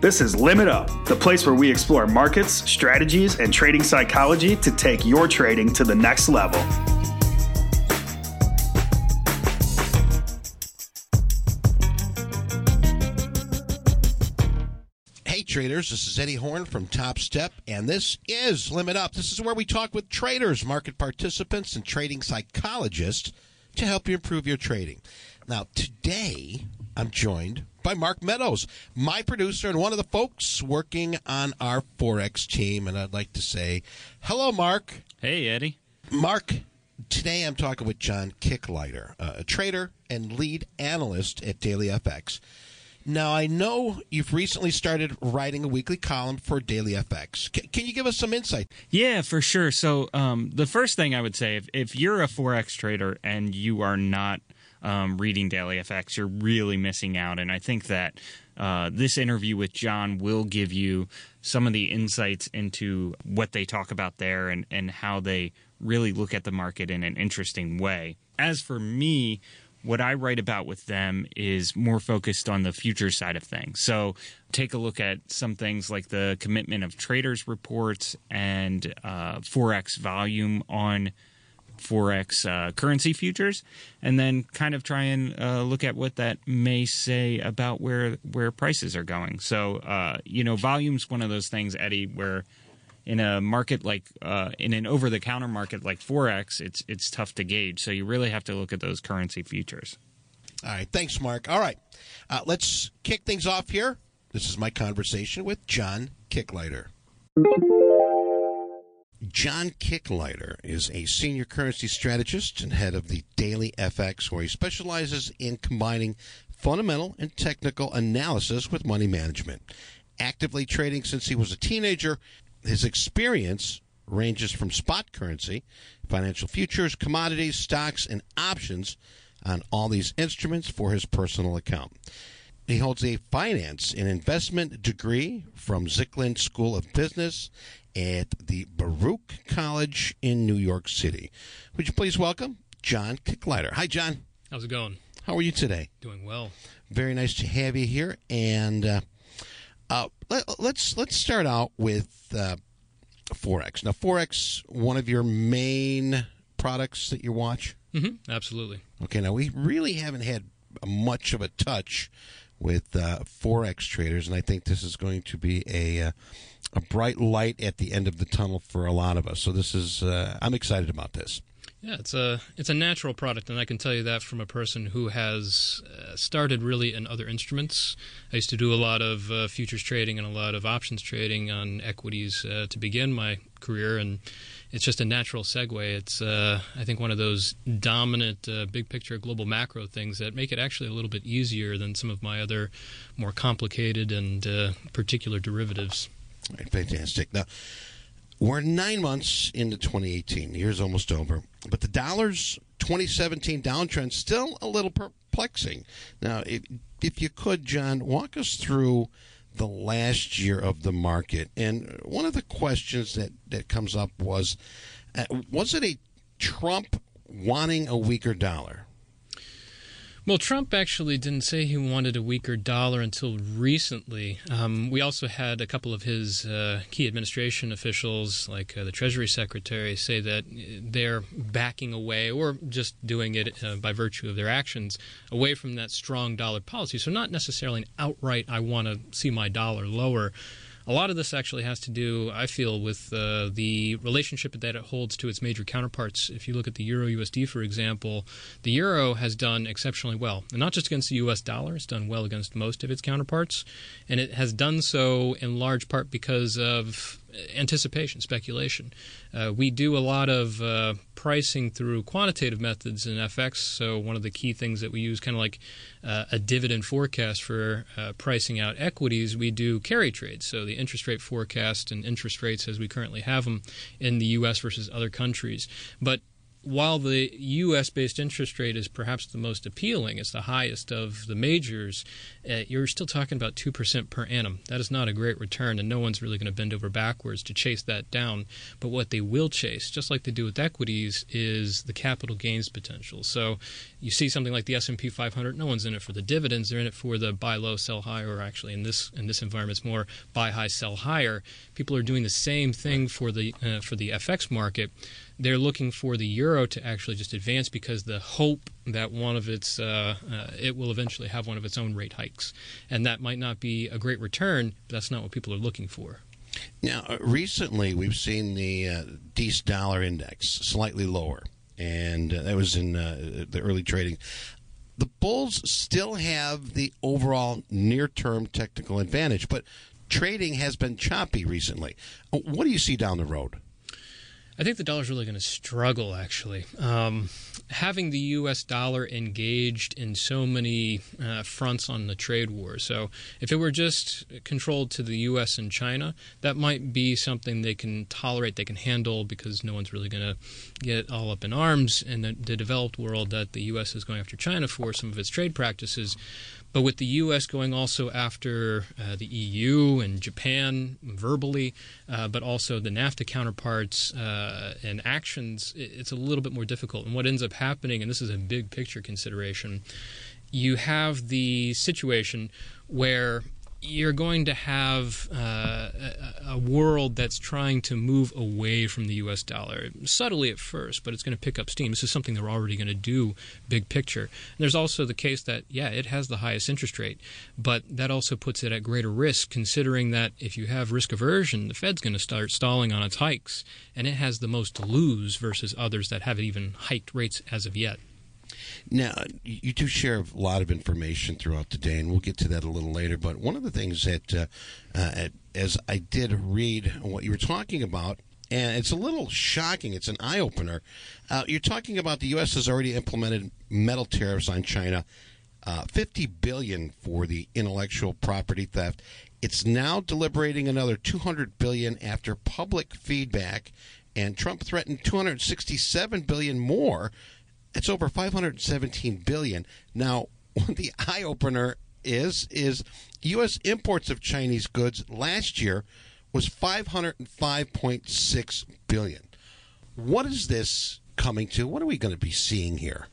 This is Limit Up, the place where we explore markets, strategies, and trading psychology to take your trading to the next level. Hey traders, this is Eddie Horn from Top Step, and this is Limit Up. This is where we talk with traders, market participants, and trading psychologists to help you improve your trading. Now, today I'm joined by Mark Meadows, my producer and one of the folks working on our Forex team. And I'd like to say hello, Mark. Hey, Eddie. Mark, today I'm talking with John Kicklighter, uh, a trader and lead analyst at Daily FX. Now, I know you've recently started writing a weekly column for Daily FX. C- can you give us some insight? Yeah, for sure. So, um, the first thing I would say, if, if you're a Forex trader and you are not um, reading Daily FX, you're really missing out. And I think that uh, this interview with John will give you some of the insights into what they talk about there and, and how they really look at the market in an interesting way. As for me, what I write about with them is more focused on the future side of things. So take a look at some things like the commitment of traders reports and uh, Forex volume on Forex uh, currency futures, and then kind of try and uh, look at what that may say about where where prices are going. So uh, you know, volume's one of those things, Eddie, where in a market like uh, in an over the counter market like forex, it's it's tough to gauge. So you really have to look at those currency futures. All right, thanks, Mark. All right, uh, let's kick things off here. This is my conversation with John Kicklighter. John Kicklighter is a senior currency strategist and head of the Daily FX, where he specializes in combining fundamental and technical analysis with money management. Actively trading since he was a teenager, his experience ranges from spot currency, financial futures, commodities, stocks, and options on all these instruments for his personal account. He holds a finance and investment degree from Zicklin School of Business at the Baruch College in New York City. Would you please welcome John Kicklighter? Hi, John. How's it going? How are you today? Doing well. Very nice to have you here. And uh, uh, let, us let's, let's start out with uh, forex. Now, forex, one of your main products that you watch. Mm-hmm. Absolutely. Okay. Now we really haven't had much of a touch with uh, forex traders, and I think this is going to be a uh, a bright light at the end of the tunnel for a lot of us. So this is uh, I'm excited about this. Yeah, it's a it's a natural product, and I can tell you that from a person who has uh, started really in other instruments. I used to do a lot of uh, futures trading and a lot of options trading on equities uh, to begin my career, and it's just a natural segue. It's uh, I think one of those dominant uh, big picture global macro things that make it actually a little bit easier than some of my other more complicated and uh, particular derivatives. Right, fantastic. Now we're nine months into 2018. The year's almost over, but the dollar's 2017 downtrend still a little perplexing. Now, if, if you could, John, walk us through the last year of the market. And one of the questions that, that comes up was uh, was it a Trump wanting a weaker dollar? Well, Trump actually didn't say he wanted a weaker dollar until recently. Um, we also had a couple of his uh, key administration officials, like uh, the Treasury Secretary, say that they're backing away or just doing it uh, by virtue of their actions away from that strong dollar policy. So, not necessarily an outright, I want to see my dollar lower. A lot of this actually has to do, I feel, with uh, the relationship that it holds to its major counterparts. If you look at the Euro USD, for example, the Euro has done exceptionally well. And not just against the US dollar, it's done well against most of its counterparts. And it has done so in large part because of anticipation, speculation. Uh, we do a lot of uh, pricing through quantitative methods in FX. So one of the key things that we use, kind of like uh, a dividend forecast for uh, pricing out equities, we do carry trades. So the interest rate forecast and interest rates as we currently have them in the U.S. versus other countries. But while the U.S. based interest rate is perhaps the most appealing, it's the highest of the majors, uh, you're still talking about 2% per annum. That is not a great return, and no one's really going to bend over backwards to chase that down. But what they will chase, just like they do with equities, is the capital gains potential. So you see something like the S&P 500, no one's in it for the dividends, they're in it for the buy low, sell high, or actually in this in this environment, it's more buy high, sell higher. People are doing the same thing for the uh, for the FX market they're looking for the euro to actually just advance because the hope that one of its uh, uh, it will eventually have one of its own rate hikes, and that might not be a great return, but that's not what people are looking for. Now, uh, recently we've seen the uh, DEES dollar index slightly lower, and uh, that was in uh, the early trading. The bulls still have the overall near-term technical advantage, but trading has been choppy recently. What do you see down the road? I think the dollar's really going to struggle, actually. Um, having the U.S. dollar engaged in so many uh, fronts on the trade war. So, if it were just controlled to the U.S. and China, that might be something they can tolerate, they can handle, because no one's really going to get all up in arms in the, the developed world that the U.S. is going after China for some of its trade practices. But with the U.S. going also after uh, the EU and Japan verbally, uh, but also the NAFTA counterparts uh, and actions, it's a little bit more difficult. And what ends up happening, and this is a big picture consideration, you have the situation where you're going to have uh, a, a, world that's trying to move away from the U.S. dollar subtly at first, but it's going to pick up steam. This is something they're already going to do, big picture. And there's also the case that yeah, it has the highest interest rate, but that also puts it at greater risk, considering that if you have risk aversion, the Fed's going to start stalling on its hikes, and it has the most to lose versus others that haven't even hiked rates as of yet. Now, you do share a lot of information throughout the day, and we'll get to that a little later. But one of the things that, uh, uh, as I did read what you were talking about, and it's a little shocking. It's an eye opener. Uh, you're talking about the U.S. has already implemented metal tariffs on China, uh, 50 billion for the intellectual property theft. It's now deliberating another 200 billion after public feedback, and Trump threatened 267 billion more it's over 517 billion. Now, the eye opener is is U.S. imports of Chinese goods last year was 505.6 billion. What is this coming to? What are we going to be seeing here?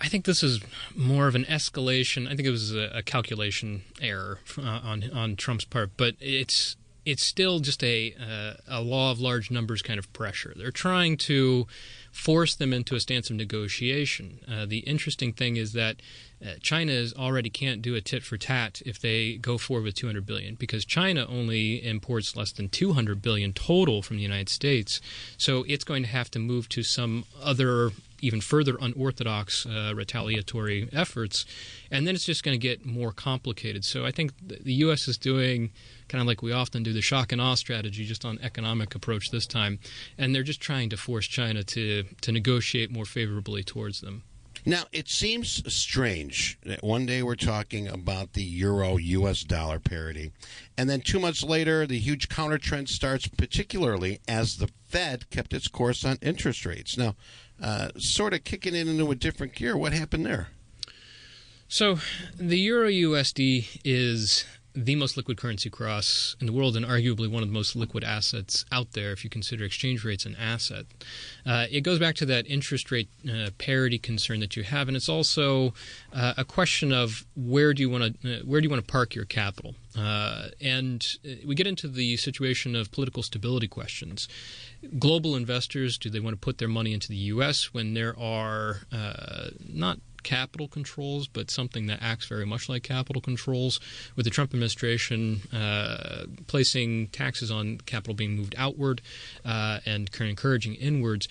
I think this is more of an escalation. I think it was a, calculation error uh, on on Trump's part, but it's it's still just a uh, a law of large numbers kind of pressure. They're trying to force them into a stance of negotiation. Uh, the interesting thing is that uh, China is already can't do a tit for tat if they go forward with 200 billion because China only imports less than 200 billion total from the United States. So it's going to have to move to some other even further unorthodox uh, retaliatory efforts, and then it's just going to get more complicated. So I think the U.S. is doing kind of like we often do the shock and awe strategy, just on economic approach this time, and they're just trying to force China to to negotiate more favorably towards them. Now, it seems strange that one day we're talking about the euro US dollar parity, and then two months later, the huge counter trend starts, particularly as the Fed kept its course on interest rates. Now, uh, sort of kicking it into a different gear. What happened there? So, the euro USD is the most liquid currency cross in the world and arguably one of the most liquid assets out there if you consider exchange rates an asset. Uh, it goes back to that interest rate uh, parity concern that you have, and it's also uh, a question of where do you want to uh, where do you want to park your capital. Uh, and uh, we get into the situation of political stability questions. Global investors, do they want to put their money into the U.S. when there are not capital controls, but something that acts very much like capital controls, with the Trump administration uh, placing taxes on capital being moved outward uh, and encouraging inwards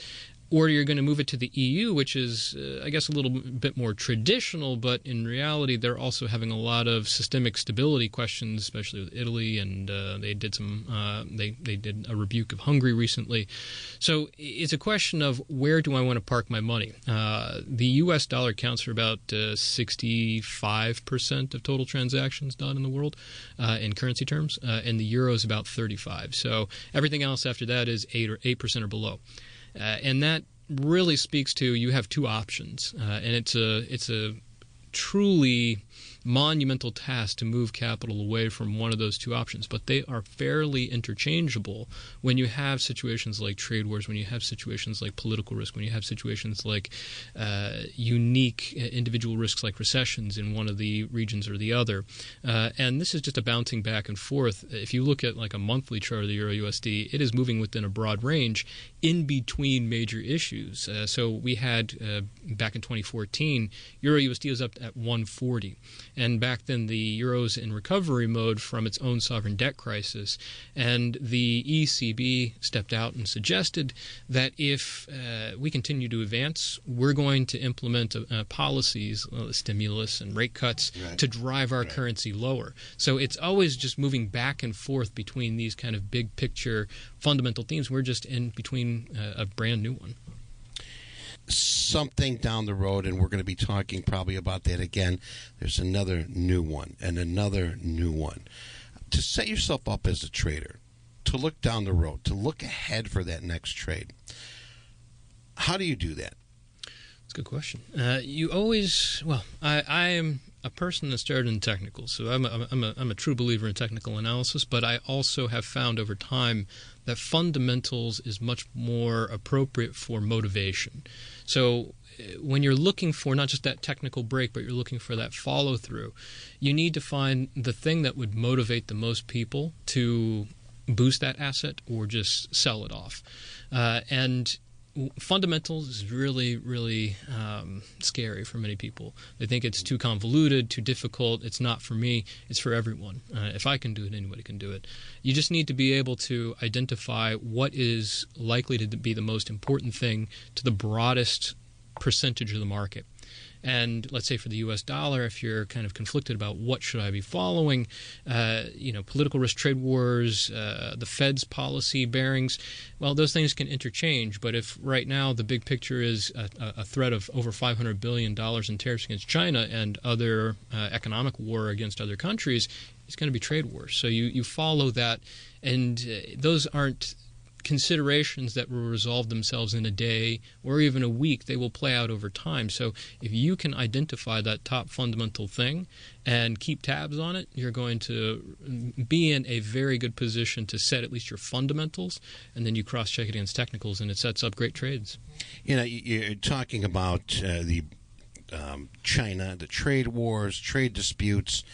or you're going to move it to the EU, which is, uh, I guess, a little bit more traditional, but in reality, they're also having a lot of systemic stability questions, especially with Italy, and uh, they did some, uh, they they did a rebuke of Hungary recently. So it's a question of where do I want to park my money? Uh, the U.S. dollar counts for about 65% uh, of total transactions done in the world uh, in currency terms, and the euro is about 35. So everything else after that is eight or eight percent or below. Uh, and that really speaks to you have two options, uh, and it's a it's a truly monumental task to move capital away from one of those two options, but they are fairly interchangeable when you have situations like trade wars, when you have situations like political risk, when you have situations like uh, unique uh, individual risks like recessions in one of the regions or the other. Uh, and this is just a bouncing back and forth. If you look at like a monthly chart of the Euro USD, it is moving within a broad range in between major issues. Uh, so we had uh, back in 2014, Euro USD was up at 140. And back then, the euro's in recovery mode from its own sovereign debt crisis. And the ECB stepped out and suggested that if uh, we continue to advance, we're going to implement uh, policies, uh, stimulus and rate cuts, right. to drive our right. currency lower. So it's always just moving back and forth between these kind of big picture fundamental themes. We're just in between uh, a brand new one something down the road, and we're going to be talking probably about that again. There's another new one and another new one. To set yourself up as a trader, to look down the road, to look ahead for that next trade, how do you do that? That's a good question. Uh, you always, well, I, I am a person that started in technical, so I'm a, I'm, a, I'm a true believer in technical analysis, but I also have found over time that fundamentals is much more appropriate for motivation. So uh, when you're looking for not just that technical break, but you're looking for that follow through, you need to find the thing that would motivate the most people to boost that asset or just sell it off. Uh, and fundamentals is really, really um, scary for many people. They think it's too convoluted, too difficult. It's not for me. It's for everyone. Uh, if I can do it, anybody can do it. You just need to be able to identify what is likely to be the most important thing to the broadest percentage of the market. And let's say for the U.S. dollar, if you're kind of conflicted about what should I be following, uh, you know, political risk, trade wars, uh, the Fed's policy bearings, well, those things can interchange. But if right now the big picture is a, a threat of over 500 billion dollars in tariffs against China and other uh, economic war against other countries, it's going to be trade wars. So you you follow that, and uh, those aren't considerations that will resolve themselves in a day or even a week, they will play out over time. So if you can identify that top fundamental thing and keep tabs on it, you're going to be in a very good position to set at least your fundamentals, and then you cross check it against technicals, and it sets up great trades. You know, you're talking about uh, the um, China, the trade wars, trade disputes.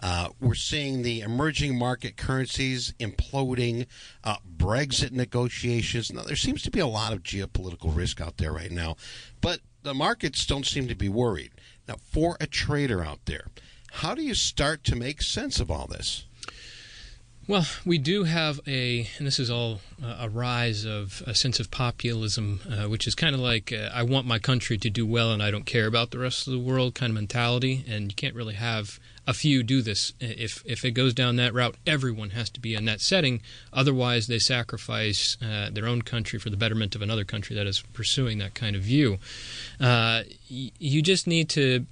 Uh, we're seeing the emerging market currencies imploding, uh, Brexit negotiations. Now, there seems to be a lot of geopolitical risk out there right now, but the markets don't seem to be worried. Now, for a trader out there, how do you start to make sense of all this? Well, we do have a, and this is all uh, a rise of a sense of populism, uh, which is kind of like uh, I want my country to do well and I don't care about the rest of the world kind of mentality. And you can't really have a few do this. If if it goes down that route, everyone has to be in that setting. Otherwise, they sacrifice uh, their own country for the betterment of another country that is pursuing that kind of view. Uh, you just need to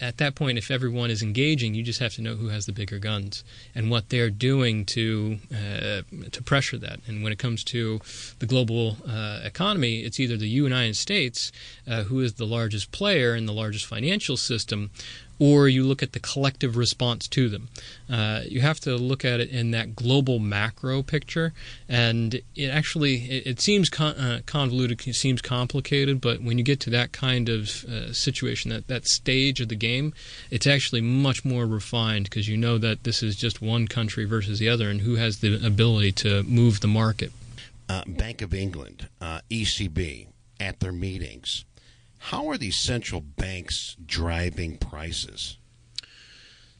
at that point, if everyone is engaging, you just have to know who has the bigger guns and what they're doing to uh, to pressure that. And when it comes to the global uh, economy, it's either the United States, uh, who is the largest player in the largest financial system, or you look at the collective response to them. Uh, you have to look at it in that global macro picture, and it actually it, it seems con- uh, convoluted, it seems complicated, but when you get to that kind of uh, situation, that that stage of the game, it's actually much more refined because you know that this is just one country versus the other, and who has the ability to move the market. Uh, Bank of England, uh, ECB, at their meetings how are these central banks driving prices?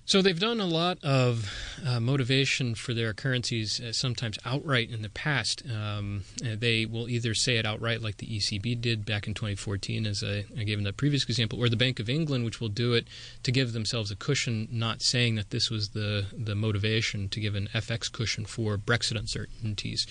So they've done a lot of uh, motivation for their currencies, uh, sometimes outright in the past. Um, uh, they will either say it outright, like the ECB did back in 2014, as I, I, gave in that previous example, or the Bank of England, which will do it to give themselves a cushion, not saying that this was the the motivation to give an FX cushion for Brexit uncertainties.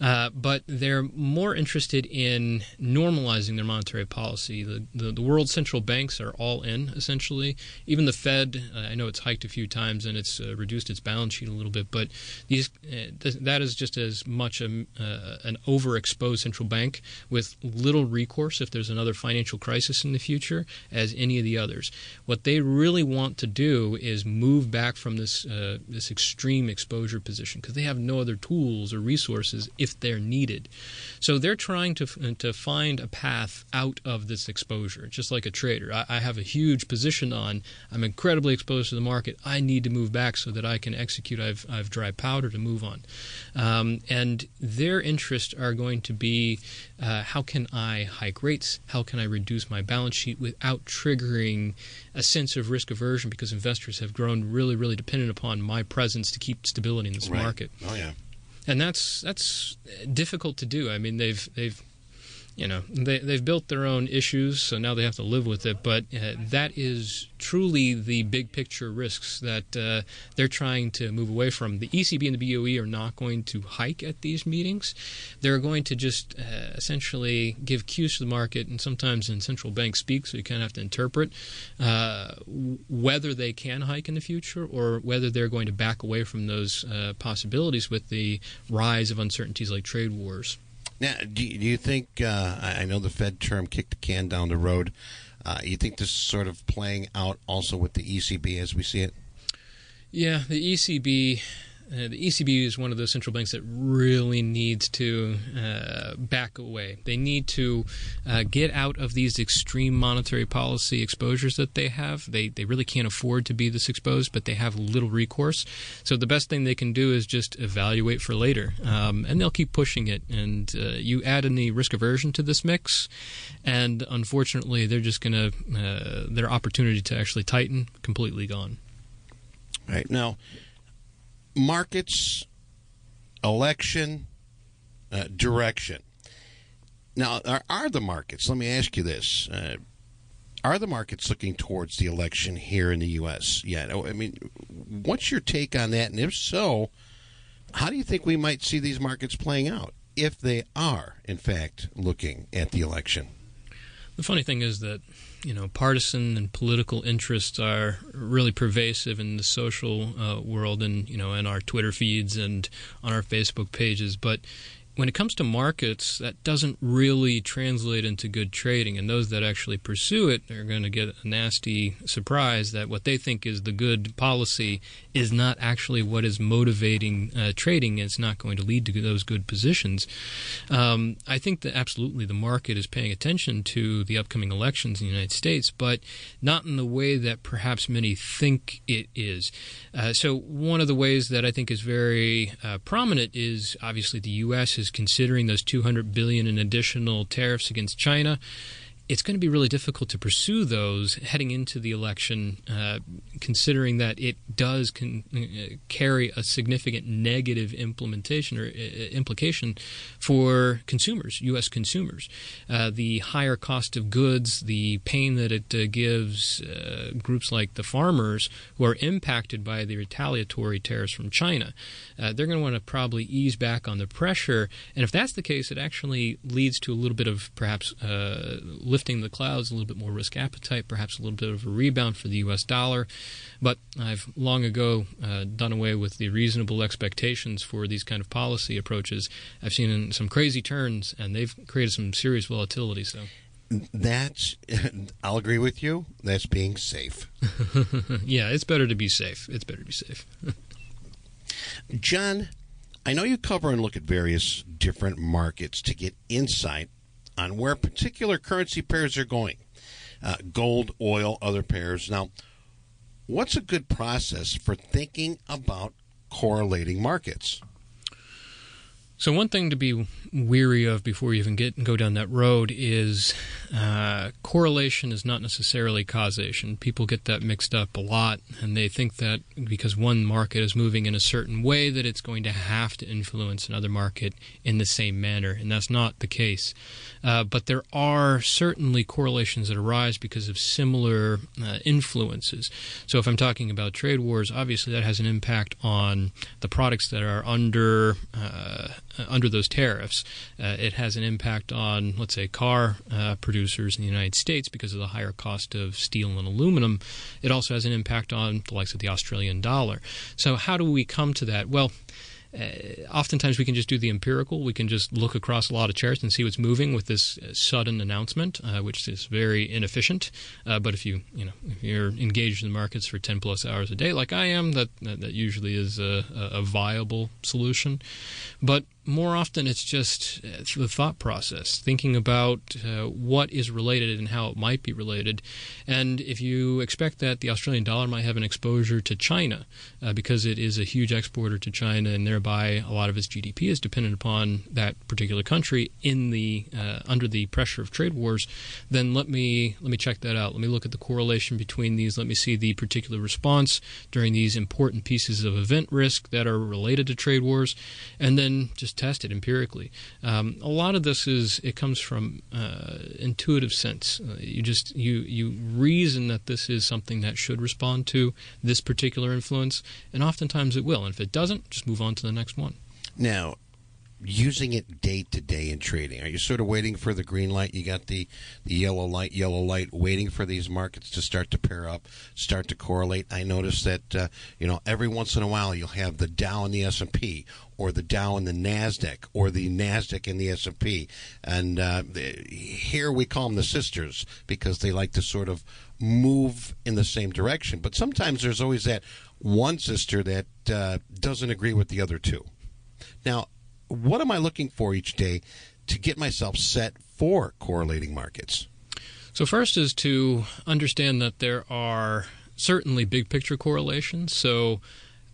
Uh, but they're more interested in normalizing their monetary policy. The, the, the world central banks are all in essentially. Even the Fed, uh, I know it's high hiked a few times and it's uh, reduced its balance sheet a little bit. But these uh, th- that is just as much a, uh, an overexposed central bank with little recourse if there's another financial crisis in the future as any of the others. What they really want to do is move back from this uh, this extreme exposure position because they have no other tools or resources if they're needed. So they're trying to to find a path out of this exposure, just like a trader. I, I have a huge position on. I'm incredibly exposed to the market. I need to move back so that I can execute. I've I've dry powder to move on, um, and their interests are going to be uh, how can I hike rates? How can I reduce my balance sheet without triggering a sense of risk aversion because investors have grown really, really dependent upon my presence to keep stability in this right. market. Oh yeah, and that's that's difficult to do. I mean, they've they've you know they they've built their own issues, so now they have to live with it. But uh, that is truly the big picture risks that uh, they're trying to move away from. The ECB and the BOE are not going to hike at these meetings. They're going to just uh, essentially give cues to the market, and sometimes in central bank speak, so you kind of have to interpret uh, whether they can hike in the future or whether they're going to back away from those uh, possibilities with the rise of uncertainties like trade wars. Now, do you, do you think? Uh, I know the Fed term kicked the can down the road. Uh, you think this is sort of playing out also with the ECB as we see it? Yeah, the ECB uh, the ECB is one of those central banks that really needs to uh, back away. They need to uh, get out of these extreme monetary policy exposures that they have. They they really can't afford to be this exposed, but they have little recourse. So the best thing they can do is just evaluate for later, um, and they'll keep pushing it. And uh, you add in the risk aversion to this mix, and unfortunately, they're just going to uh, their opportunity to actually tighten completely gone. Right now markets, election, uh, direction. Now, are, are, the markets, let me ask you this, uh, are the markets looking towards the election here in the U.S. yet? I mean, what's your take on that? And if so, how do you think we might see these markets playing out if they are, in fact, looking at the election? The funny thing is that you know partisan and political interests are really pervasive in the social uh, world and you know in our Twitter feeds and on our Facebook pages, but when it comes to markets, that doesn't really translate into good trading. And those that actually pursue it are going to get a nasty surprise that what they think is the good policy is not actually what is motivating uh, trading. It's not going to lead to those good positions. Um, I think that absolutely the market is paying attention to the upcoming elections in the United States, but not in the way that perhaps many think it is. Uh, so, one of the ways that I think is very uh, prominent is obviously the U.S. is considering those 200 billion in additional tariffs against China it's going to be really difficult to pursue those heading into the election, uh, considering that it does con- uh, carry a significant negative implementation or uh, implication for consumers, U.S. consumers. Uh, the higher cost of goods, the pain that it uh, gives uh, groups like the farmers who are impacted by the retaliatory tariffs from China, they're going to want to probably ease back on the pressure. And if that's the case, it actually leads to a little bit of perhaps lifting the clouds, a little bit more risk appetite, perhaps a little bit of a rebound for the U.S. dollar. But I've long ago uh, done away with the reasonable expectations for these kind of policy approaches. I've seen some crazy turns, and they've created some serious volatility. So. That's, I'll agree with you. That's being safe. yeah, it's better to be safe. It's better to be safe. John, I know you cover and look at various different markets to get insight on where particular currency pairs are going uh, gold, oil, other pairs. Now, what's a good process for thinking about correlating markets? So one thing to be weary of before you even get go down that road is uh, correlation is not necessarily causation. People get that mixed up a lot, and they think that because one market is moving in a certain way, that it's going to have to influence another market in the same manner, and that's not the case. Uh, but there are certainly correlations that arise because of similar uh, influences. So if I'm talking about trade wars, obviously that has an impact on the products that are under uh, under those tariffs. Uh, it has an impact on, let's say, car uh, producers in the United States because of the higher cost of steel and aluminum. It also has an impact on the likes of the Australian dollar. So, how do we come to that? Well, uh, oftentimes we can just do the empirical. We can just look across a lot of charts and see what's moving with this uh, sudden announcement, uh, which is very inefficient. Uh, but if you you know if you're engaged in the markets for 10 plus hours a day, like I am, that that, that usually is a, a viable solution. But more often it's just the thought process, thinking about uh, what is related and how it might be related. And if you expect that the Australian dollar might have an exposure to China uh, because it is a huge exporter to China and thereby a lot of its GDP is dependent upon that particular country in the uh, under the pressure of trade wars, then let me let me check that out. Let me look at the correlation between these. Let me see the particular response during these important pieces of event risk that are related to trade wars, and then just tested empirically. Um, a lot of this is it comes from uh, intuitive sense. Uh, you just you you reason that this is something that should respond to this particular influence, and oftentimes it will. And if it doesn't, just move on to the next one. Now, using it day to day in trading? Are you sort of waiting for the green light? You got the, the yellow light, yellow light, waiting for these markets to start to pair up, start to correlate. I notice that uh, you know every once in a while you'll have the Dow and the S and P, or the Dow and the Nasdaq, or the Nasdaq and the S and P. And uh, here we call them the sisters because they like to sort of move in the same direction. But sometimes there's always that one sister that uh, doesn't agree with the other two. Now, what am I looking for each day to get myself set for correlating markets? So, first is to understand that there are certainly big picture correlations. So,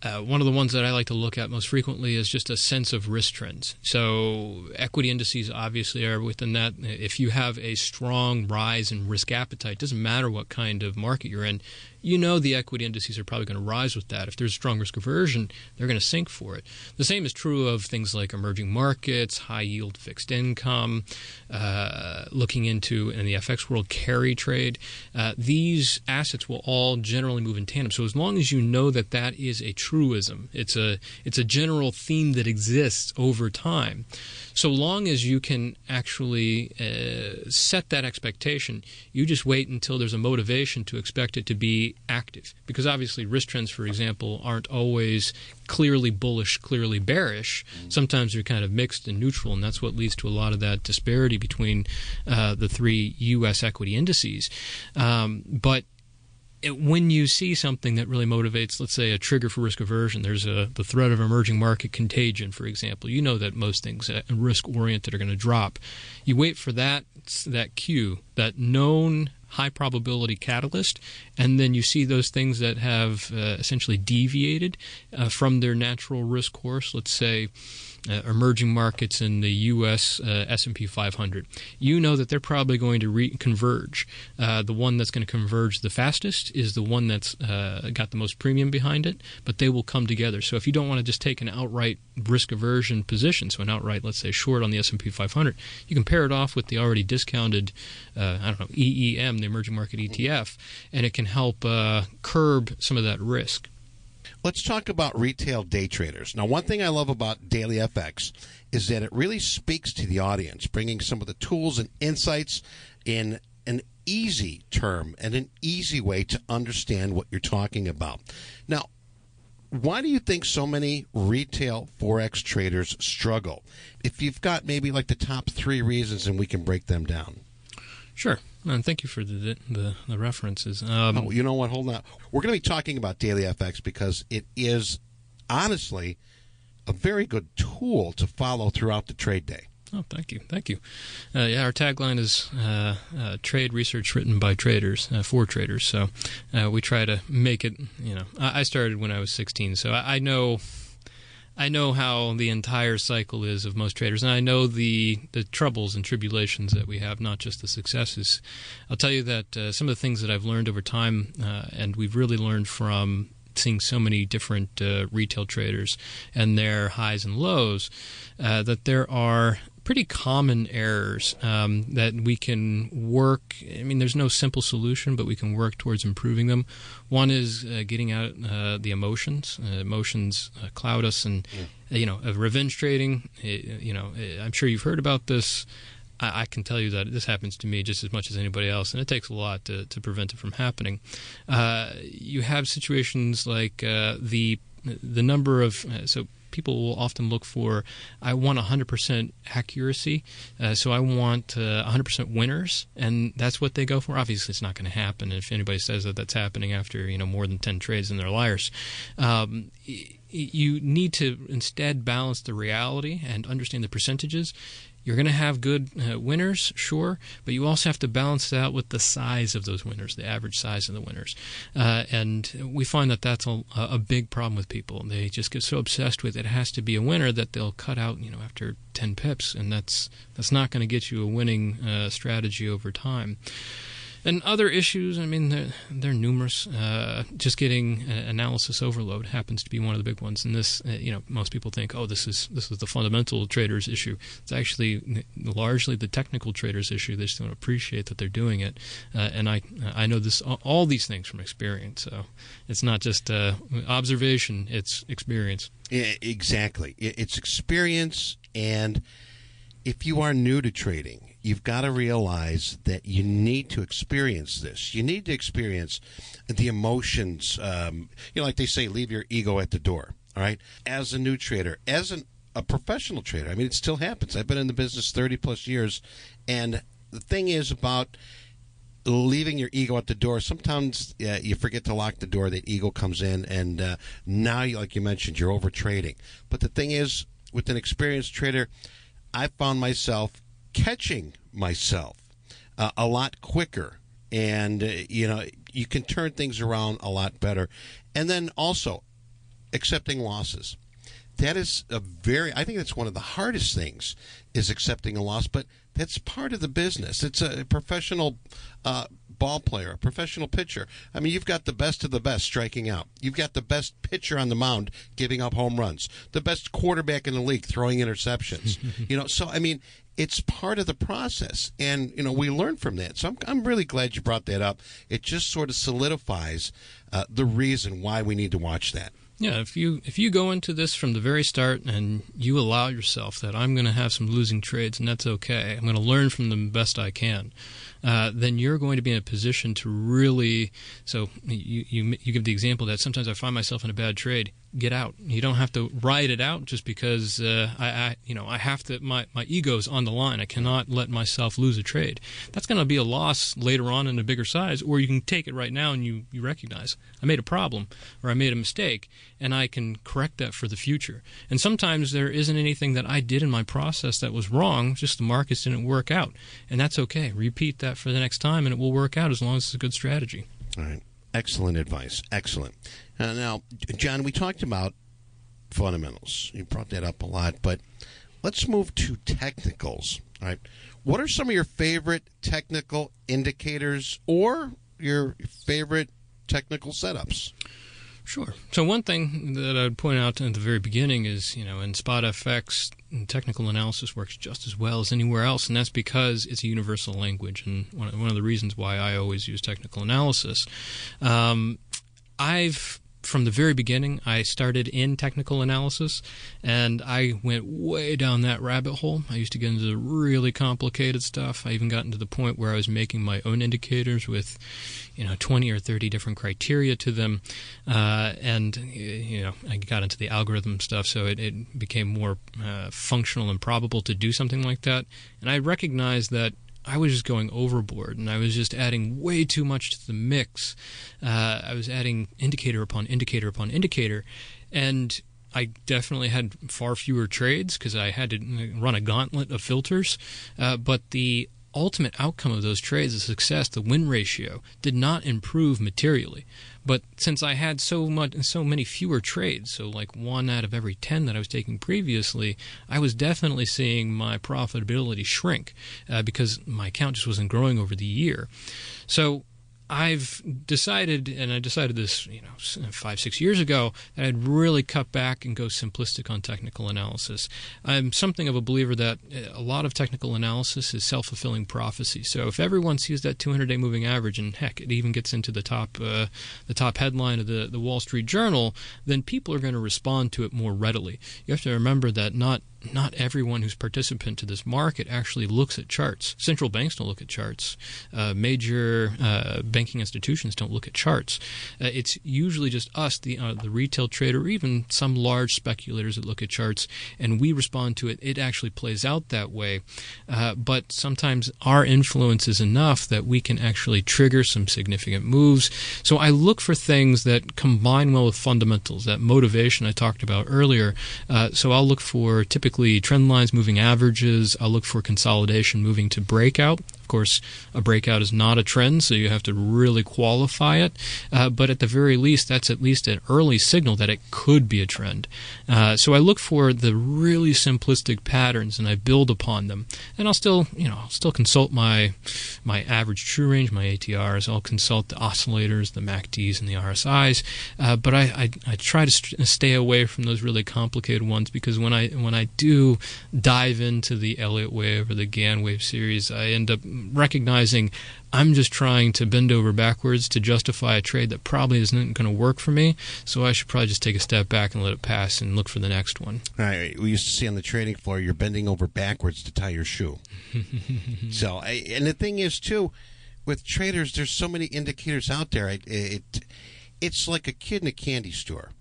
uh, one of the ones that I like to look at most frequently is just a sense of risk trends. So, equity indices obviously are within that. If you have a strong rise in risk appetite, doesn't matter what kind of market you're in, you know the equity indices are probably going to rise with that. If there's strong risk aversion, they're going to sink for it. The same is true of things like emerging markets, high yield fixed income, uh, looking into in the FX world carry trade. Uh, these assets will all generally move in tandem. So as long as you know that that is a truism, it's a it's a general theme that exists over time so long as you can actually uh, set that expectation, you just wait until there's a motivation to expect it to be active. Because obviously, risk trends, for example, aren't always clearly bullish, clearly bearish. Sometimes they're kind of mixed and neutral, and that's what leads to a lot of that disparity between uh, the three U.S. equity indices. Um, but when you see something that really motivates, let's say, a trigger for risk aversion, there's a the threat of emerging market contagion, for example. You know that most things risk oriented are going to drop. You wait for that that cue, that known high probability catalyst, and then you see those things that have uh, essentially deviated uh, from their natural risk course. Let's say uh, emerging markets in the U.S. Uh, S&P 500, you know that they're probably going to re- converge. Uh, the one that's going to converge the fastest is the one that's uh, got the most premium behind it, but they will come together. So if you don't want to just take an outright risk aversion position, so an outright, let's say, short on the S&P 500, you can pair it off with the already discounted, uh, I don't know, EEM, the emerging market ETF, and it can help uh, curb some of that risk. Let's talk about retail day traders. Now, one thing I love about Daily FX is that it really speaks to the audience, bringing some of the tools and insights in an easy term and an easy way to understand what you're talking about. Now, why do you think so many retail forex traders struggle? If you've got maybe like the top three reasons, and we can break them down. Sure. And thank you for the the, the references. Um, oh, you know what? Hold on. We're going to be talking about Daily FX because it is honestly a very good tool to follow throughout the trade day. Oh, thank you, thank you. Uh, yeah, our tagline is uh, uh, "Trade research written by traders uh, for traders." So uh, we try to make it. You know, I, I started when I was 16, so I, I know I know how the entire cycle is of most traders, and I know the the troubles and tribulations that we have, not just the successes. I'll tell you that uh, some of the things that I've learned over time, uh, and we've really learned from seeing so many different uh, retail traders and their highs and lows, uh, that there are pretty common errors um, that we can work. I mean, there's no simple solution, but we can work towards improving them. One is uh, getting out uh, the emotions. Uh, emotions uh, cloud us, and mm. you know, revenge trading. you know, I'm sure you've heard about this. I, I, can tell you that this happens to me just as much as anybody else, and it takes a lot to, to prevent it from happening. Uh, you have situations like uh, the the number of so people will often look for I want 100% accuracy, uh, so I want uh, 100% winners, and that's what they go for. Obviously, it's not going to happen. If anybody says that that's happening after you know more than 10 trades, then they're liars. Um, you need to instead balance the reality and understand the percentages you're going to have good uh, winners, sure, but you also have to balance it out with the size of those winners, the average size of the winners. Uh, and we find that that's a, a, big problem with people. They just get so obsessed with it has to be a winner that they'll cut out, you know, after 10 pips, and that's that's not going to get you a winning uh, strategy over time. And other issues, I mean, they're, they're numerous. Uh, just getting analysis overload happens to be one of the big ones. And this, uh, you know, most people think, oh, this is this is the fundamental traders issue. It's actually largely the technical traders issue. They just don't appreciate that they're doing it. Uh, and I I know this all these things from experience. So it's not just uh, observation; it's experience. Yeah, exactly. It's experience, and if you are new to trading you've got to realize that you need to experience this. You need to experience the emotions. Um, you know, like they say, leave your ego at the door. All right. As a new trader, as an, a professional trader, I mean, it still happens. I've been in the business 30 plus years. And the thing is about leaving your ego at the door. Sometimes uh, you forget to lock the door. That ego comes in, and uh, now, like you mentioned, you're over trading. But the thing is, with an experienced trader, I found myself catching myself uh, a lot quicker. And uh, you know you can turn things around a lot better. And then also accepting losses. That is a very i think that's one of the hardest things is accepting a loss but that's part of the business. It's a professional uh, ball player, a professional pitcher. I mean, you've got the best of the best striking out. You've got the best pitcher on the mound giving up home runs. The best quarterback in the league throwing interceptions. you know, so I mean, it's part of the process and you know we learn from that so i'm, I'm really glad you brought that up it just sort of solidifies uh, the reason why we need to watch that yeah if you if you go into this from the very start and you allow yourself that i'm going to have some losing trades and that's okay i'm going to learn from them best i can uh, then you're going to be in a position to really so you, you you give the example that sometimes i find myself in a bad trade get out. You don't have to ride it out just because uh, I, I, you know, I have to. My my ego's on the line. I cannot let myself lose a trade. That's going to be a loss later on in a bigger size. Or you can take it right now and you you recognize I made a problem or I made a mistake, and I can correct that for the future. And sometimes there isn't anything that I did in my process that was wrong. Just the markets didn't work out, and that's okay. Repeat that for the next time, and it will work out as long as it's a good strategy. All right. Excellent advice. Excellent. Uh, now, John, we talked about fundamentals. You brought that up a lot, but let's move to technicals. All right. What are some of your favorite technical indicators or your favorite technical setups? Sure. So one thing that I'd point out at the very beginning is, you know, in Spot FX, technical analysis works just as well as anywhere else, and that's because it's a universal language. And one, of the reasons why I always use technical analysis. Um, I've from the very beginning, I started in technical analysis, and I went way down that rabbit hole. I used to get into really complicated stuff. I even got into the point where I was making my own indicators with, you know, 20 or 30 different criteria to them, uh, and you know, I got into the algorithm stuff, so it, it became more uh, functional and probable to do something like that. And I recognized that I was just going overboard and I was just adding way too much to the mix. Uh, I was adding indicator upon indicator upon indicator. And I definitely had far fewer trades because I had to run a gauntlet of filters. Uh, but the ultimate outcome of those trades, the success, the win ratio, did not improve materially. But since I had so much, so many fewer trades, so like one out of every ten that I was taking previously, I was definitely seeing my profitability shrink uh, because my account just wasn't growing over the year. So I've decided, and I decided this, you know, five six years ago, that I'd really cut back and go simplistic on technical analysis. I'm something of a believer that uh, a lot of technical analysis is self fulfilling prophecy. So if everyone sees that 200 day moving average, and heck, it even gets into the top uh, the top headline of the the Wall Street Journal, then people are going to respond to it more readily. You have to remember that not not everyone who's participant to this market actually looks at charts. Central banks don't look at charts. Uh, major uh, banking institutions don't look at charts. Uh, it's usually just us, the uh, the retail trader, or even some large speculators that look at charts, and we respond to it. It actually plays out that way. Uh, but sometimes our influence is enough that we can actually trigger some significant moves. So I look for things that combine well with fundamentals, that motivation I talked about earlier. Uh, so I'll look for typically typically trend lines, moving averages. I'll look for consolidation moving to breakout. Of course, a breakout is not a trend, so you have to really qualify it. Uh, but at the very least, that's at least an early signal that it could be a trend. Uh, so I look for the really simplistic patterns and I build upon them. And I'll still, you know, I'll still consult my my average true range, my ATRs. I'll consult the oscillators, the MACDs, and the RSIs. Uh, but I, I, I try to st- stay away from those really complicated ones because when I when I do dive into the Elliott wave or the Gann wave series, I end up recognizing I'm just trying to bend over backwards to justify a trade that probably isn't going to work for me. So I should probably just take a step back and let it pass and look for the next one. All right. We used to see on the trading floor, you're bending over backwards to tie your shoe. so, and the thing is, too, with traders, there's so many indicators out there. It, it it's like a kid in a candy store.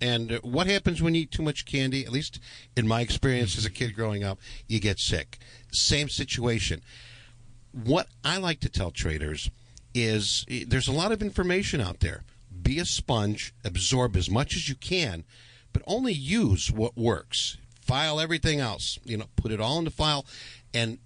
And what happens when you eat too much candy? At least in my experience as a kid growing up, you get sick. Same situation what I like to tell traders is eh, there's a lot of information out there. Be a sponge, absorb as much as you can, but only use what works. File everything else, you know, put it all in the file and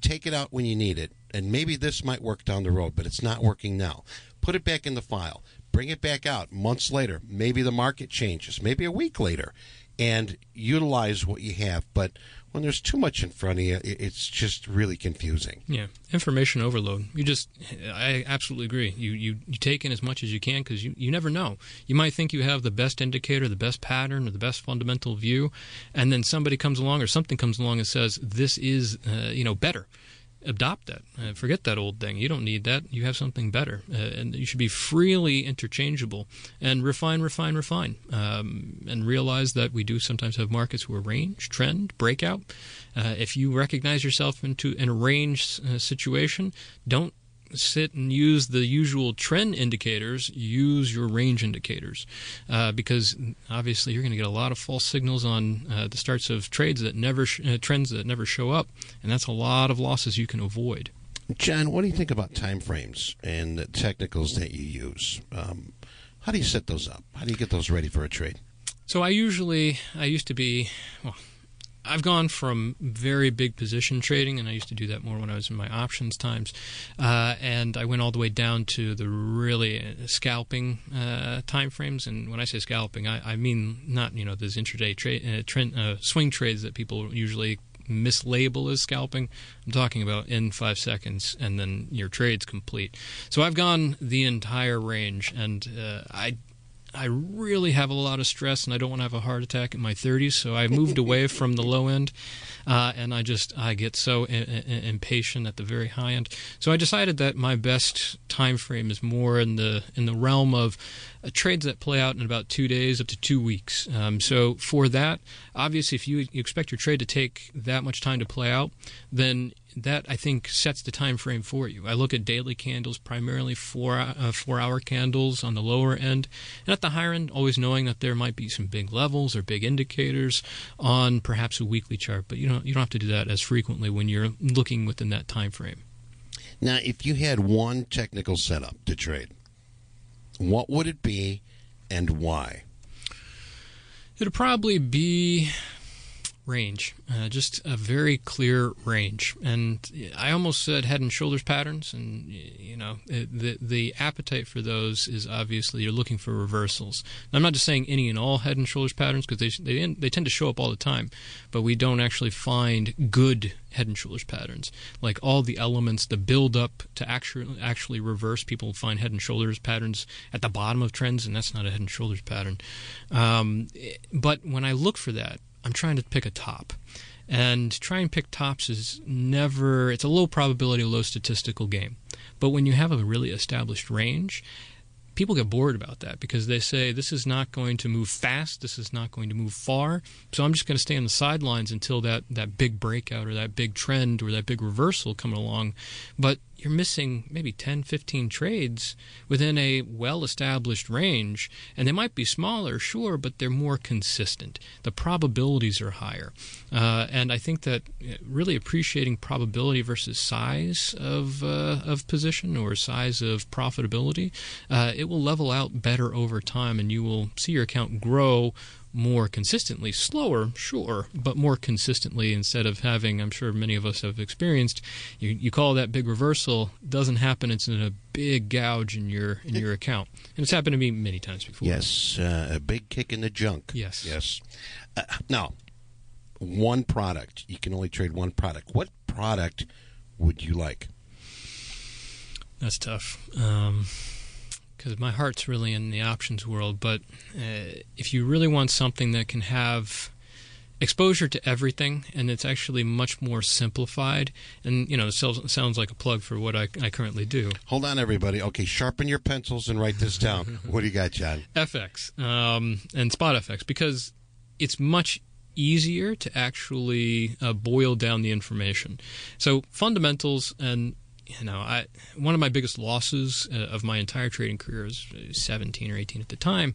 take it out when you need it. And maybe this might work down the road, but it's not working now. Put it back in the file. Bring it back out months later. Maybe the market changes, maybe a week later, and utilize what you have. But when there's too much in front of you, it's just really confusing. Yeah, information overload. You just, I absolutely agree. You you, you take in as much as you can because you, you never know. You might think you have the best indicator, the best pattern, or the best fundamental view, and then somebody comes along or something comes along and says this is, uh, you know, better adopt that. Uh, forget that old thing. You don't need that. You have something better. Uh, and you should be freely interchangeable and refine, refine, refine. Um, and realize that we do sometimes have markets where range, trend, breakout. Uh, if you recognize yourself into in a range uh, situation, don't sit and use the usual trend indicators, use your range indicators, uh, because obviously you're going to get a lot of false signals on uh, the starts of trades that never sh- uh, trends that never show up, and that's a lot of losses you can avoid. John, what do you think about time frames and the technicals that you use? Um, how do you set those up? How do you get those ready for a trade? So I usually I used to be well I've gone from very big position trading, and I used to do that more when I was in my options times. Uh, and I went all the way down to the really scalping uh, time frames. And when I say scalping, I, I mean not you know those intraday trade uh, trend uh, swing trades that people usually mislabel as scalping. I'm talking about in five seconds, and then your trade's complete. So I've gone the entire range, and uh, I I really have a lot of stress and I don't want to have a heart attack in my 30s, so I moved away from the low end, uh, and I just I get so impatient at the very high end. So I decided that my best time frame is more in the in the realm of uh, trades that play out in about two days up to two weeks. Um, so for that, obviously, if you, you expect your trade to take that much time to play out, then that I think sets the time frame for you. I look at daily candles, primarily four uh, four hour candles on the lower end, and at the higher end, always knowing that there might be some big levels or big indicators on perhaps a weekly chart. But you don't you don't have to do that as frequently when you're looking within that time frame. Now, if you had one technical setup to trade, what would it be, and why? It'd probably be range, uh, just a very clear range. And I almost said head and shoulders patterns, and you know the the appetite for those is obviously you're looking for reversals. I'm not just saying any and all head and shoulders patterns because they they they tend to show up all the time, but we don't actually find good head and shoulders patterns. Like all the elements, the build up to actually actually reverse. People find head and shoulders patterns at the bottom of trends, and that's not a head and shoulders pattern. Um, but when I look for that, I'm trying to pick a top. And try and pick tops is never, it's a low probability, low statistical game. But when you have a really established range, people get bored about that because they say this is not going to move fast, this is not going to move far. So I'm just going to stay on the sidelines until that, that big breakout or that big trend or that big reversal coming along. But you're missing maybe 10, 15 trades within a well established range. And they might be smaller, sure, but they're more consistent. The probabilities are higher. Uh, and I think that uh, really appreciating probability versus size of, uh, of position or size of profitability, uh, it will level out better over time and you will see your account grow more consistently, slower, sure, but more consistently instead of having, I'm sure many of us have experienced, you, you call that big reversal, doesn't happen, it's in a big gouge in your in your account. And it's happened to me many times before. Yes, uh, a big kick in the junk. Yes. Yes. Uh, now, one product. You can only trade one product. What product would you like? That's tough. Um, because my heart's really in the options world. But uh, if you really want something that can have exposure to everything, and it's actually much more simplified, and you know, it sounds like a plug for what I, I currently do. Hold on, everybody. Okay, sharpen your pencils and write this down. what do you got, John? FX um, and spot FX because it's much easier to actually uh, boil down the information. So fundamentals and you know, I one of my biggest losses uh, of my entire trading career was 17 or 18 at the time.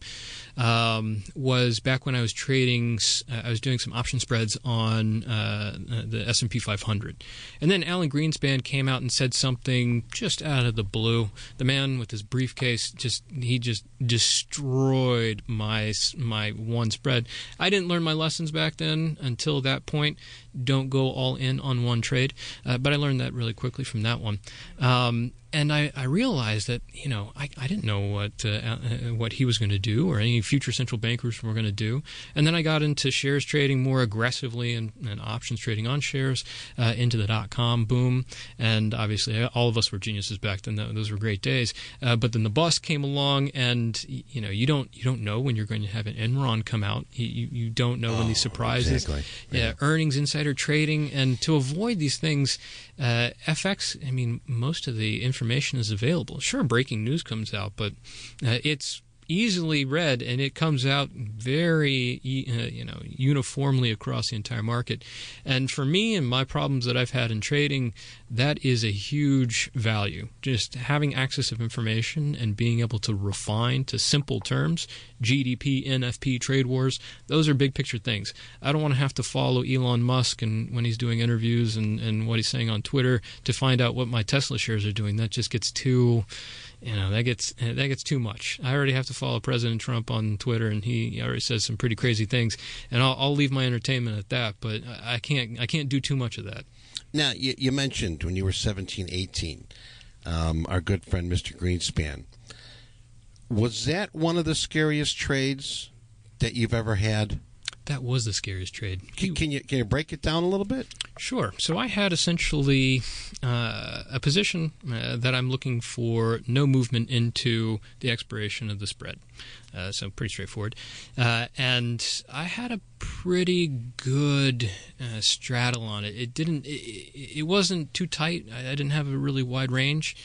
Um, was back when I was trading. Uh, I was doing some option spreads on uh, the S and P 500, and then Alan Greenspan came out and said something just out of the blue. The man with his briefcase just he just destroyed my my one spread. I didn't learn my lessons back then until that point. Don't go all in on one trade, uh, but I learned that really quickly from that one. Um, and I, I, realized that you know I, I didn't know what uh, uh, what he was going to do or any future central bankers were going to do, and then I got into shares trading more aggressively and, and options trading on shares uh, into the dot com boom, and obviously all of us were geniuses back then. Those were great days. Uh, but then the bust came along, and you know you don't you don't know when you're going to have an Enron come out. You, you don't know oh, when these oh, surprises, exactly. yeah, yeah, earnings, insider trading, and to avoid these things, uh, FX. I mean, most of the information is available. Sure, breaking news comes out, but uh, it's easily read and it comes out very uh, you know uniformly across the entire market. And for me and my problems that I've had in trading that is a huge value. Just having access of information and being able to refine to simple terms GDP NFP trade wars those are big picture things. I don't want to have to follow Elon Musk and when he's doing interviews and, and what he's saying on Twitter to find out what my Tesla shares are doing. That just gets too you know that gets that gets too much. I already have to follow President Trump on Twitter, and he already says some pretty crazy things, and I'll, I'll leave my entertainment at that. But I can't I can't do too much of that. Now you, you mentioned when you were 17, 18, um, our good friend Mr. Greenspan. Was that one of the scariest trades that you've ever had? That was the scariest trade. Can, can, you can you break it down a little bit? Sure. So I had essentially uh, a position uh, that I'm looking for no movement into the expiration of the spread. Uh, so pretty straightforward. Uh, and I had a pretty good uh, straddle on it. It didn't. It, it wasn't too tight. I, I, didn't have a really wide range,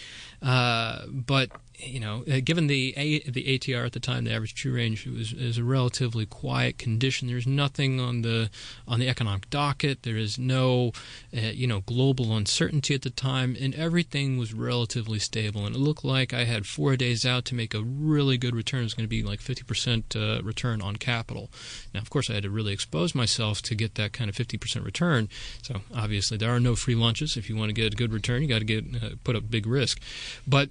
uh, but you know, uh, given the a, the ATR at the time, the average true range was is a relatively quiet condition. There's nothing on the on the economic docket. There is no, uh, you know, global uncertainty at the time, and everything was relatively stable. And it looked like I had four days out to make a really good return. It was going to be like 50% uh, return on capital. Now, of course, I had to really expose myself to get that kind of 50% return. So obviously, there are no free lunches. If you want to get a good return, you got to get uh, put up big risk. But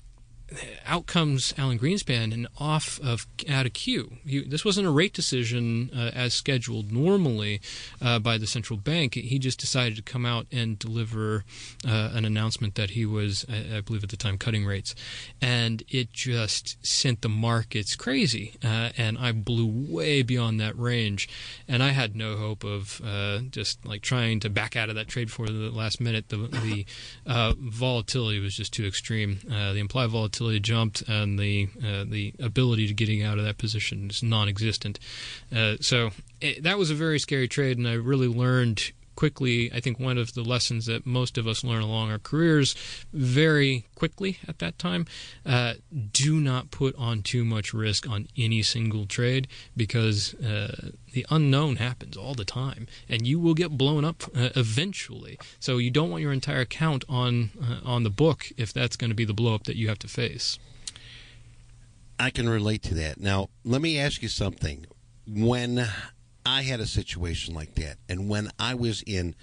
out comes Alan Greenspan and off of out of queue. He, this wasn't a rate decision uh, as scheduled normally uh, by the central bank. He just decided to come out and deliver uh, an announcement that he was, I, I, believe at the time, cutting rates, and it just sent the markets crazy. Uh, and I blew way beyond that range, and I had no hope of uh, just like trying to back out of that trade for the last minute. The, the uh, volatility was just too extreme. the implied volatility jumped, and the uh, the ability to getting out of that position is non-existent. Uh, so it, that was a very scary trade, and I really learned quickly. I think one of the lessons that most of us learn along our careers very quickly at that time uh, do not put on too much risk on any single trade because uh, the unknown happens all the time and you will get blown up uh, eventually. So you don't want your entire account on, uh, on the book if that's going to be the blowup that you have to face. I can relate to that. Now, let me ask you something. When I had a situation like that, and when I was in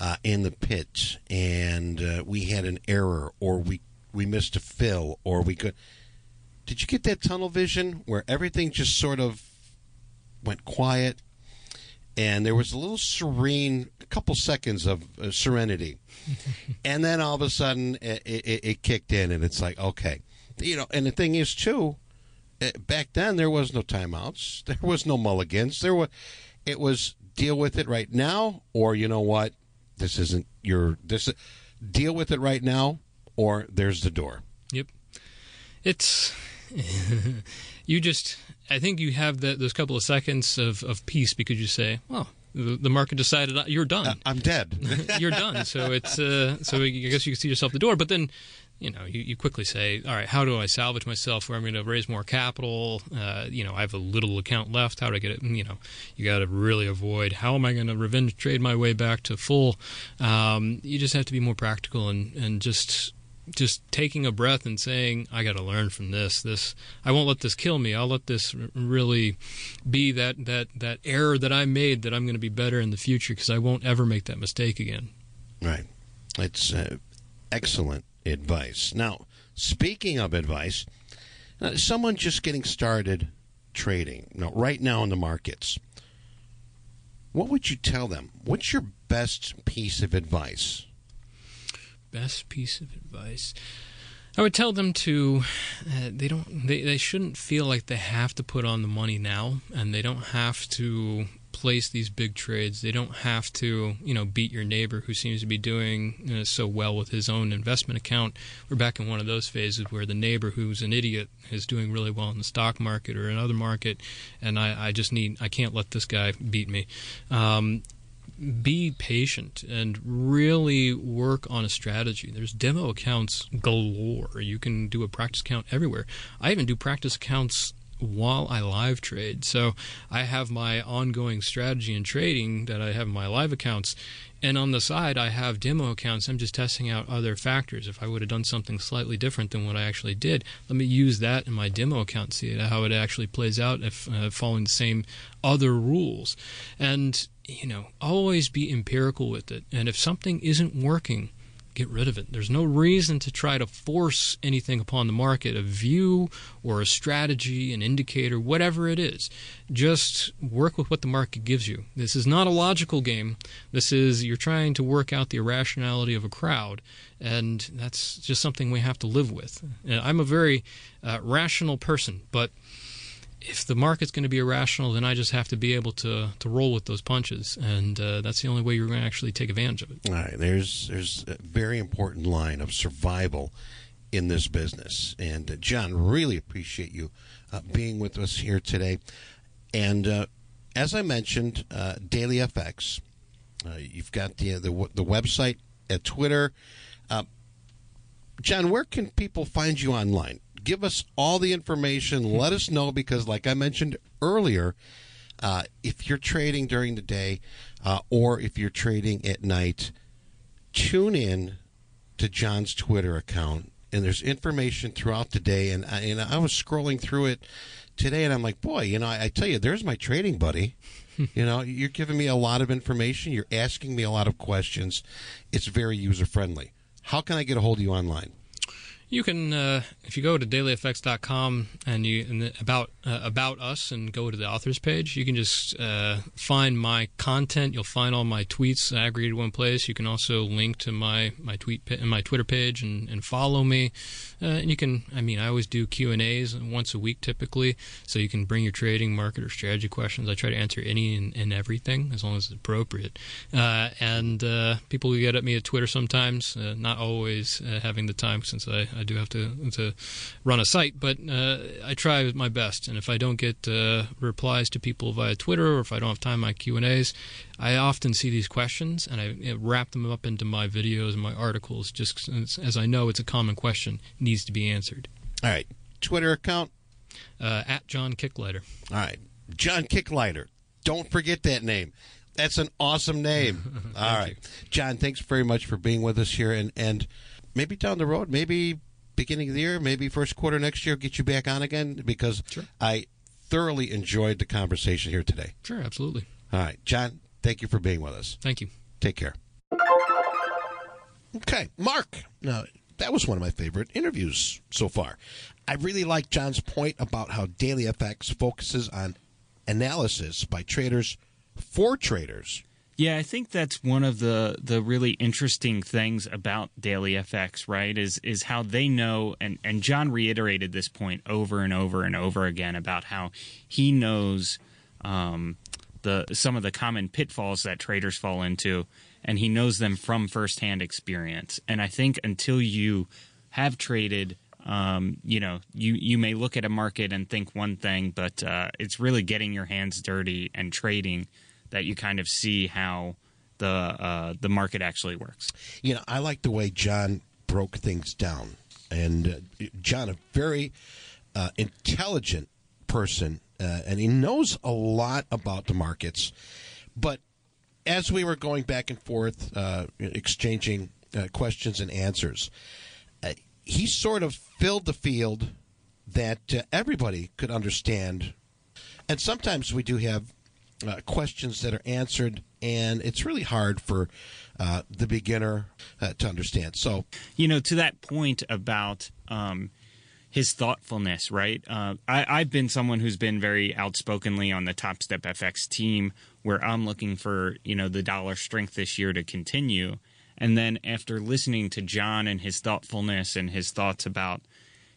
uh, in the pits, and uh, we had an error, or we we missed a fill, or we could. Did you get that tunnel vision where everything just sort of went quiet, and there was a little serene, a couple seconds of uh, serenity, and then all of a sudden it, it, it kicked in, and it's like okay, you know. And the thing is too, back then there was no timeouts, there was no mulligans, there was it was deal with it right now, or you know what, this isn't your this deal with it right now, or there's the door. Yep, it's you just I think you have that those couple of seconds of of peace because you say, well. The, the market decided uh, you're done. Uh, I'm dead. you're done. So it's uh, so I guess you can see yourself the door. But then you know, you, you quickly say, all right, how do I salvage myself where I'm going to raise more capital? Uh, you know, I have a little account left. How do I get it? You know, you got to really avoid how am I going to revenge trade my way back to full? Um, you just have to be more practical and, and just just taking a breath and saying, I got to learn from this. This I won't let this kill me. I'll let this really be that that that error that I made that I'm going to be better in the future because I won't ever make that mistake again. Right. It's uh, excellent advice. Now, speaking of advice, uh, someone just getting started trading, know, right now in the markets, what would you tell them? What's your best piece of advice? Best piece of advice. I would tell them to uh, they don't they, they shouldn't feel like they have to put on the money now and they don't have to place these big trades. They don't have to, you know, beat your neighbor who seems to be doing you know, so well with his own investment account. We're back in one of those phases where the neighbor who's an idiot is doing really well in the stock market or another market, and I, I just need, I can't let this guy beat me. Um, be patient and really work on a strategy. There's demo accounts galore. You can do a practice account everywhere. I even do practice accounts while I live trade. So I have my ongoing strategy in trading that I have in my live accounts. And on the side, I have demo accounts. I'm just testing out other factors. If I would have done something slightly different than what I actually did, let me use that in my demo account, see how it actually plays out if uh, following the same other rules. And, you know, always be empirical with it. And if something isn't working, get rid of it. There's no reason to try to force anything upon the market, a view or a strategy, an indicator, whatever it is. Just work with what the market gives you. This is not a logical game. This is you're trying to work out the irrationality of a crowd, and that's just something we have to live with. I'm a very uh, rational person, but if the market's going to be irrational, then I just have to be able to to roll with those punches, and uh, that's the only way you're going to actually take advantage of it. All right, there's there's a very important line of survival in this business, and uh, John, really appreciate you uh, being with us here today. And uh, as I mentioned, uh, Daily FX, uh, you've got the the the website at Twitter. John, where can people find you online? Give us all the information. Let us know because, like I mentioned earlier, uh, if you're trading during the day uh, or if you're trading at night, tune in to John's Twitter account. And there's information throughout the day. And I, and I was scrolling through it today, and I'm like, boy, you know, I, I tell you, there's my trading buddy. you know, you're giving me a lot of information. You're asking me a lot of questions. It's very user friendly. How can I get a hold of you online? You can, uh, if you go to dailyfx.com and you and about uh, about us and go to the authors page, you can just uh, find my content. You'll find all my tweets aggregated one place. You can also link to my my tweet my Twitter page and, and follow me. Uh, and you can, I mean, I always do Q and A's once a week typically, so you can bring your trading, market, or strategy questions. I try to answer any and, and everything as long as it's appropriate. Uh, and uh, people get at me at Twitter sometimes, not always having the time since I I do have to to run a site, but uh, I try my best. And if I don't get uh, replies to people via Twitter, or if I don't have time my Q and A's, I often see these questions and I wrap them up into my videos and my articles, just as I know it's a common question needs to be answered. All right, Twitter account uh, at John Kicklighter. All right, John Kicklighter. Don't forget that name. That's an awesome name. All right, you. John. Thanks very much for being with us here, and and maybe down the road, maybe beginning of the year, maybe first quarter next year, get you back on again because sure. I thoroughly enjoyed the conversation here today. Sure, absolutely. All right, John, thank you for being with us. Thank you. Take care. Okay, Mark. Now, that was one of my favorite interviews so far. I really like John's point about how Daily FX focuses on analysis by traders for traders yeah, I think that's one of the the really interesting things about Daily FX, right? Is is how they know and and John reiterated this point over and over and over again about how he knows um, the some of the common pitfalls that traders fall into, and he knows them from firsthand experience. And I think until you have traded um, you know, you you may look at a market and think one thing, but uh, it's really getting your hands dirty and trading that you kind of see how the uh, the market actually works. You know, I like the way John broke things down, and uh, John, a very uh, intelligent person, uh, and he knows a lot about the markets. But as we were going back and forth, uh, exchanging uh, questions and answers, he sort of filled the field that everybody could understand. And sometimes we do have uh, questions that are answered, and it's really hard for uh, the beginner uh, to understand. So, you know, to that point about um, his thoughtfulness, right? Uh, I, have been someone who's been very outspokenly on the Top Step FX team, where I'm looking for you know the dollar strength this year to continue. And then after listening to John and his thoughtfulness and his thoughts about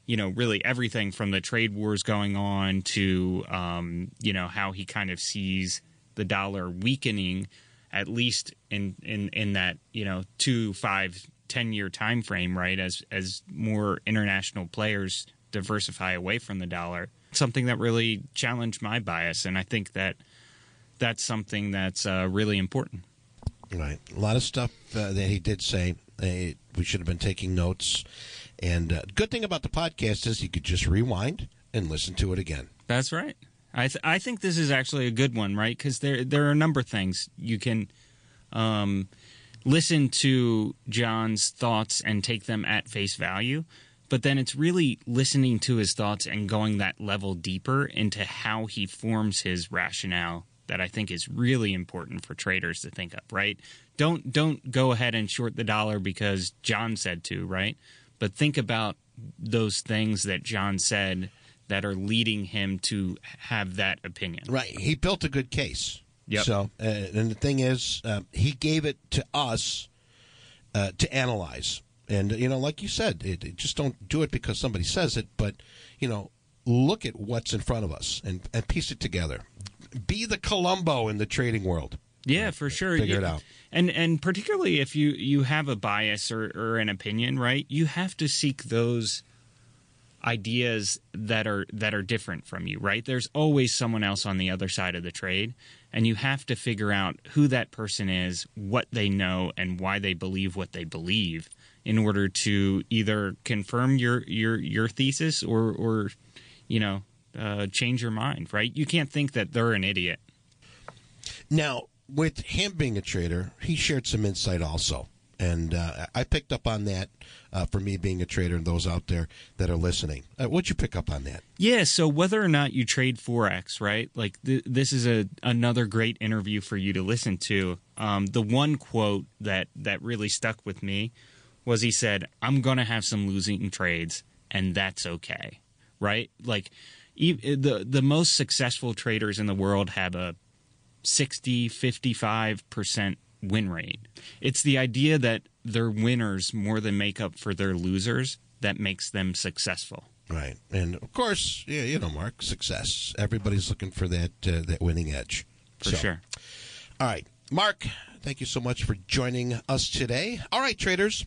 you know, really everything from the trade wars going on to, um, you know, how he kind of sees the dollar weakening, at least in, in, in that, you know, two, five, ten year time frame, right? As, as more international players diversify away from the dollar. Something that really challenged my bias. And I think that that's something that's uh, really important. Right. A lot of stuff uh, that he did say. Uh, we should have been taking notes and uh, good thing about the podcast is you could just rewind and listen to it again. That's right. I th- I think this is actually a good one, right? Because there there are a number of things you can um, listen to John's thoughts and take them at face value, but then it's really listening to his thoughts and going that level deeper into how he forms his rationale that I think is really important for traders to think up. Right? Don't don't go ahead and short the dollar because John said to. Right? But think about those things that John said that are leading him to have that opinion. Right. He built a good case. Yep. So, uh, and the thing is, uh, he gave it to us uh, to analyze. And, you know, like you said, it, it just don't do it because somebody says it, but, you know, look at what's in front of us and, and piece it together. Be the Columbo in the trading world. Yeah, for sure. Figure it out. And and particularly if you you have a bias or, or an opinion, right? You have to seek those ideas that are that are different from you, right? There's always someone else on the other side of the trade, and you have to figure out who that person is, what they know, and why they believe what they believe in order to either confirm your your your thesis or or you know uh, change your mind, right? You can't think that they're an idiot. Now, with him being a trader, he shared some insight also. And uh, I picked up on that uh, for me being a trader and those out there that are listening. Uh, what'd you pick up on that? Yeah, so whether or not you trade Forex, right? Like th- this is a another great interview for you to listen to. Um, the one quote that, that really stuck with me was he said, "I'm going to have some losing trades, and that's okay." Right? Like the the most successful traders in the world have a 60 55% win rate. It's the idea that they're winners more than make up for their losers that makes them successful. Right, and of course, yeah, you know, Mark, success. Everybody's looking for that uh, that winning edge. For so. sure. All right, Mark. Thank you so much for joining us today. All right, traders.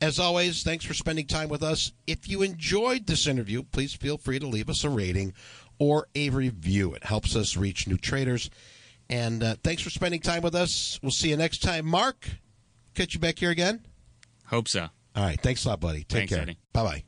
As always, thanks for spending time with us. If you enjoyed this interview, please feel free to leave us a rating or a review. It helps us reach new traders. And uh, thanks for spending time with us. We'll see you next time. Mark, catch you back here again? Hope so. All right. Thanks a lot, buddy. Take thanks, care. Bye bye.